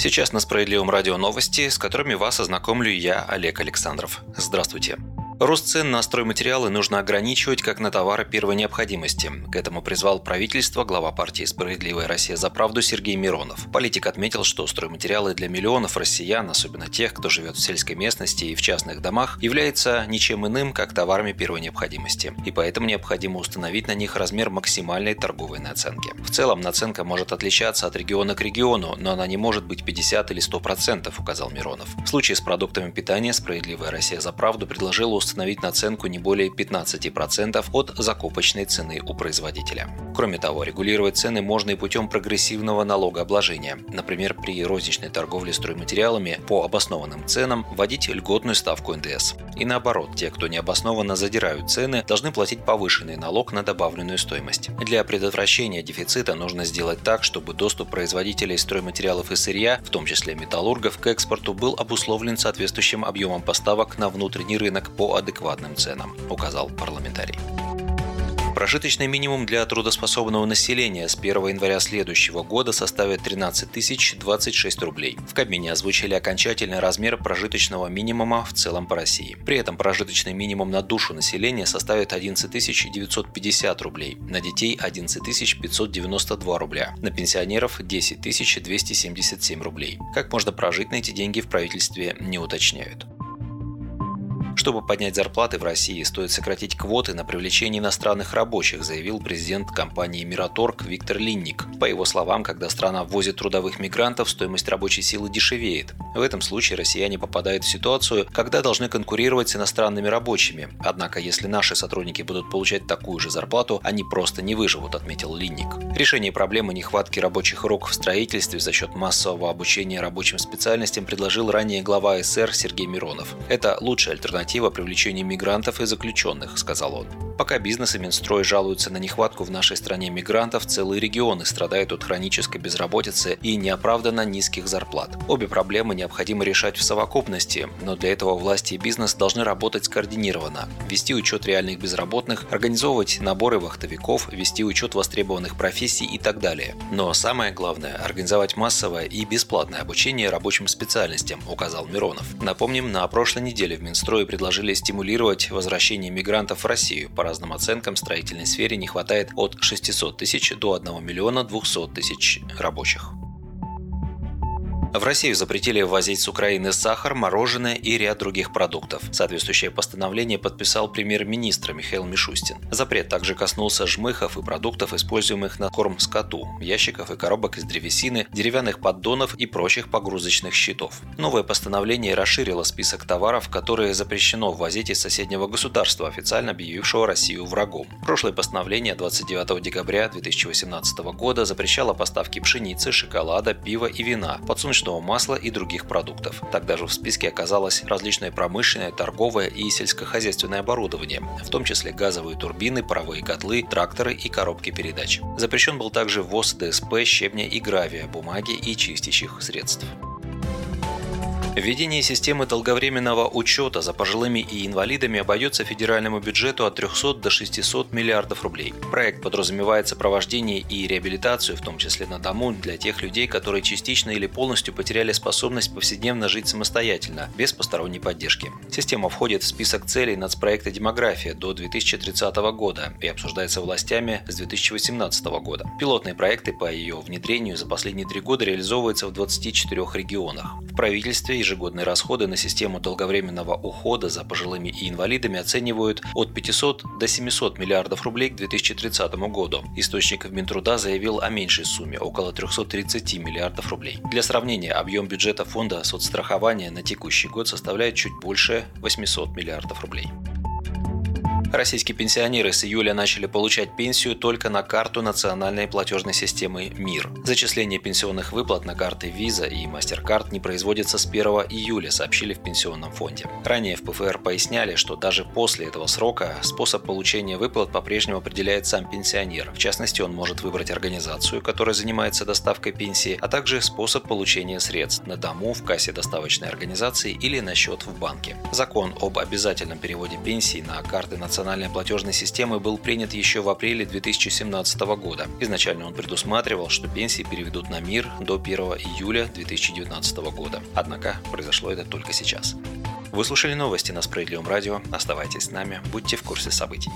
Сейчас на Справедливом радио новости, с которыми вас ознакомлю я, Олег Александров. Здравствуйте. Рост цен на стройматериалы нужно ограничивать как на товары первой необходимости. К этому призвал правительство глава партии «Справедливая Россия за правду» Сергей Миронов. Политик отметил, что стройматериалы для миллионов россиян, особенно тех, кто живет в сельской местности и в частных домах, являются ничем иным, как товарами первой необходимости. И поэтому необходимо установить на них размер максимальной торговой наценки. В целом наценка может отличаться от региона к региону, но она не может быть 50 или 100%, указал Миронов. В случае с продуктами питания «Справедливая Россия за правду» предложила установить установить наценку не более 15% от закупочной цены у производителя. Кроме того, регулировать цены можно и путем прогрессивного налогообложения. Например, при розничной торговле стройматериалами по обоснованным ценам вводить льготную ставку НДС. И наоборот, те, кто необоснованно задирают цены, должны платить повышенный налог на добавленную стоимость. Для предотвращения дефицита нужно сделать так, чтобы доступ производителей стройматериалов и сырья, в том числе металлургов, к экспорту был обусловлен соответствующим объемом поставок на внутренний рынок по адекватным ценам, указал парламентарий. Прожиточный минимум для трудоспособного населения с 1 января следующего года составит 13 тысяч 26 рублей. В Кабмине озвучили окончательный размер прожиточного минимума в целом по России. При этом прожиточный минимум на душу населения составит 11 950 рублей, на детей 11 592 рубля, на пенсионеров 10 277 рублей. Как можно прожить на эти деньги в правительстве не уточняют. Чтобы поднять зарплаты в России, стоит сократить квоты на привлечение иностранных рабочих, заявил президент компании «Мираторг» Виктор Линник. По его словам, когда страна ввозит трудовых мигрантов, стоимость рабочей силы дешевеет. В этом случае россияне попадают в ситуацию, когда должны конкурировать с иностранными рабочими. Однако, если наши сотрудники будут получать такую же зарплату, они просто не выживут, отметил Линник. Решение проблемы нехватки рабочих рук в строительстве за счет массового обучения рабочим специальностям предложил ранее глава СР Сергей Миронов. Это лучшая альтернатива альтернатива привлечению мигрантов и заключенных, сказал он. Пока бизнес и Минстрой жалуются на нехватку в нашей стране мигрантов, целые регионы страдают от хронической безработицы и неоправданно низких зарплат. Обе проблемы необходимо решать в совокупности, но для этого власти и бизнес должны работать скоординированно, вести учет реальных безработных, организовывать наборы вахтовиков, вести учет востребованных профессий и так далее. Но самое главное – организовать массовое и бесплатное обучение рабочим специальностям, указал Миронов. Напомним, на прошлой неделе в Минстрое предложили стимулировать возвращение мигрантов в Россию. По разным оценкам, в строительной сфере не хватает от 600 тысяч до 1 миллиона 200 тысяч рабочих. В Россию запретили ввозить с Украины сахар, мороженое и ряд других продуктов. Соответствующее постановление подписал премьер-министр Михаил Мишустин. Запрет также коснулся жмыхов и продуктов, используемых на корм скоту, ящиков и коробок из древесины, деревянных поддонов и прочих погрузочных щитов. Новое постановление расширило список товаров, которые запрещено ввозить из соседнего государства, официально объявившего Россию врагом. Прошлое постановление 29 декабря 2018 года запрещало поставки пшеницы, шоколада, пива и вина, подсолнечного подсолнечного масла и других продуктов. Также в списке оказалось различное промышленное, торговое и сельскохозяйственное оборудование, в том числе газовые турбины, паровые котлы, тракторы и коробки передач. Запрещен был также ввоз ДСП, щебня и гравия, бумаги и чистящих средств. Введение системы долговременного учета за пожилыми и инвалидами обойдется федеральному бюджету от 300 до 600 миллиардов рублей. Проект подразумевает сопровождение и реабилитацию, в том числе на дому, для тех людей, которые частично или полностью потеряли способность повседневно жить самостоятельно, без посторонней поддержки. Система входит в список целей нацпроекта «Демография» до 2030 года и обсуждается властями с 2018 года. Пилотные проекты по ее внедрению за последние три года реализовываются в 24 регионах. В правительстве ежегодные расходы на систему долговременного ухода за пожилыми и инвалидами оценивают от 500 до 700 миллиардов рублей к 2030 году. Источник в Минтруда заявил о меньшей сумме – около 330 миллиардов рублей. Для сравнения, объем бюджета фонда соцстрахования на текущий год составляет чуть больше 800 миллиардов рублей. Российские пенсионеры с июля начали получать пенсию только на карту национальной платежной системы МИР. Зачисление пенсионных выплат на карты Visa и MasterCard не производится с 1 июля, сообщили в Пенсионном фонде. Ранее в ПФР поясняли, что даже после этого срока способ получения выплат по-прежнему определяет сам пенсионер. В частности, он может выбрать организацию, которая занимается доставкой пенсии, а также способ получения средств на дому, в кассе доставочной организации или на счет в банке. Закон об обязательном переводе пенсии на карты национальной национальной платежной системы был принят еще в апреле 2017 года. Изначально он предусматривал, что пенсии переведут на МИР до 1 июля 2019 года. Однако произошло это только сейчас. Вы слушали новости на Справедливом радио. Оставайтесь с нами, будьте в курсе событий.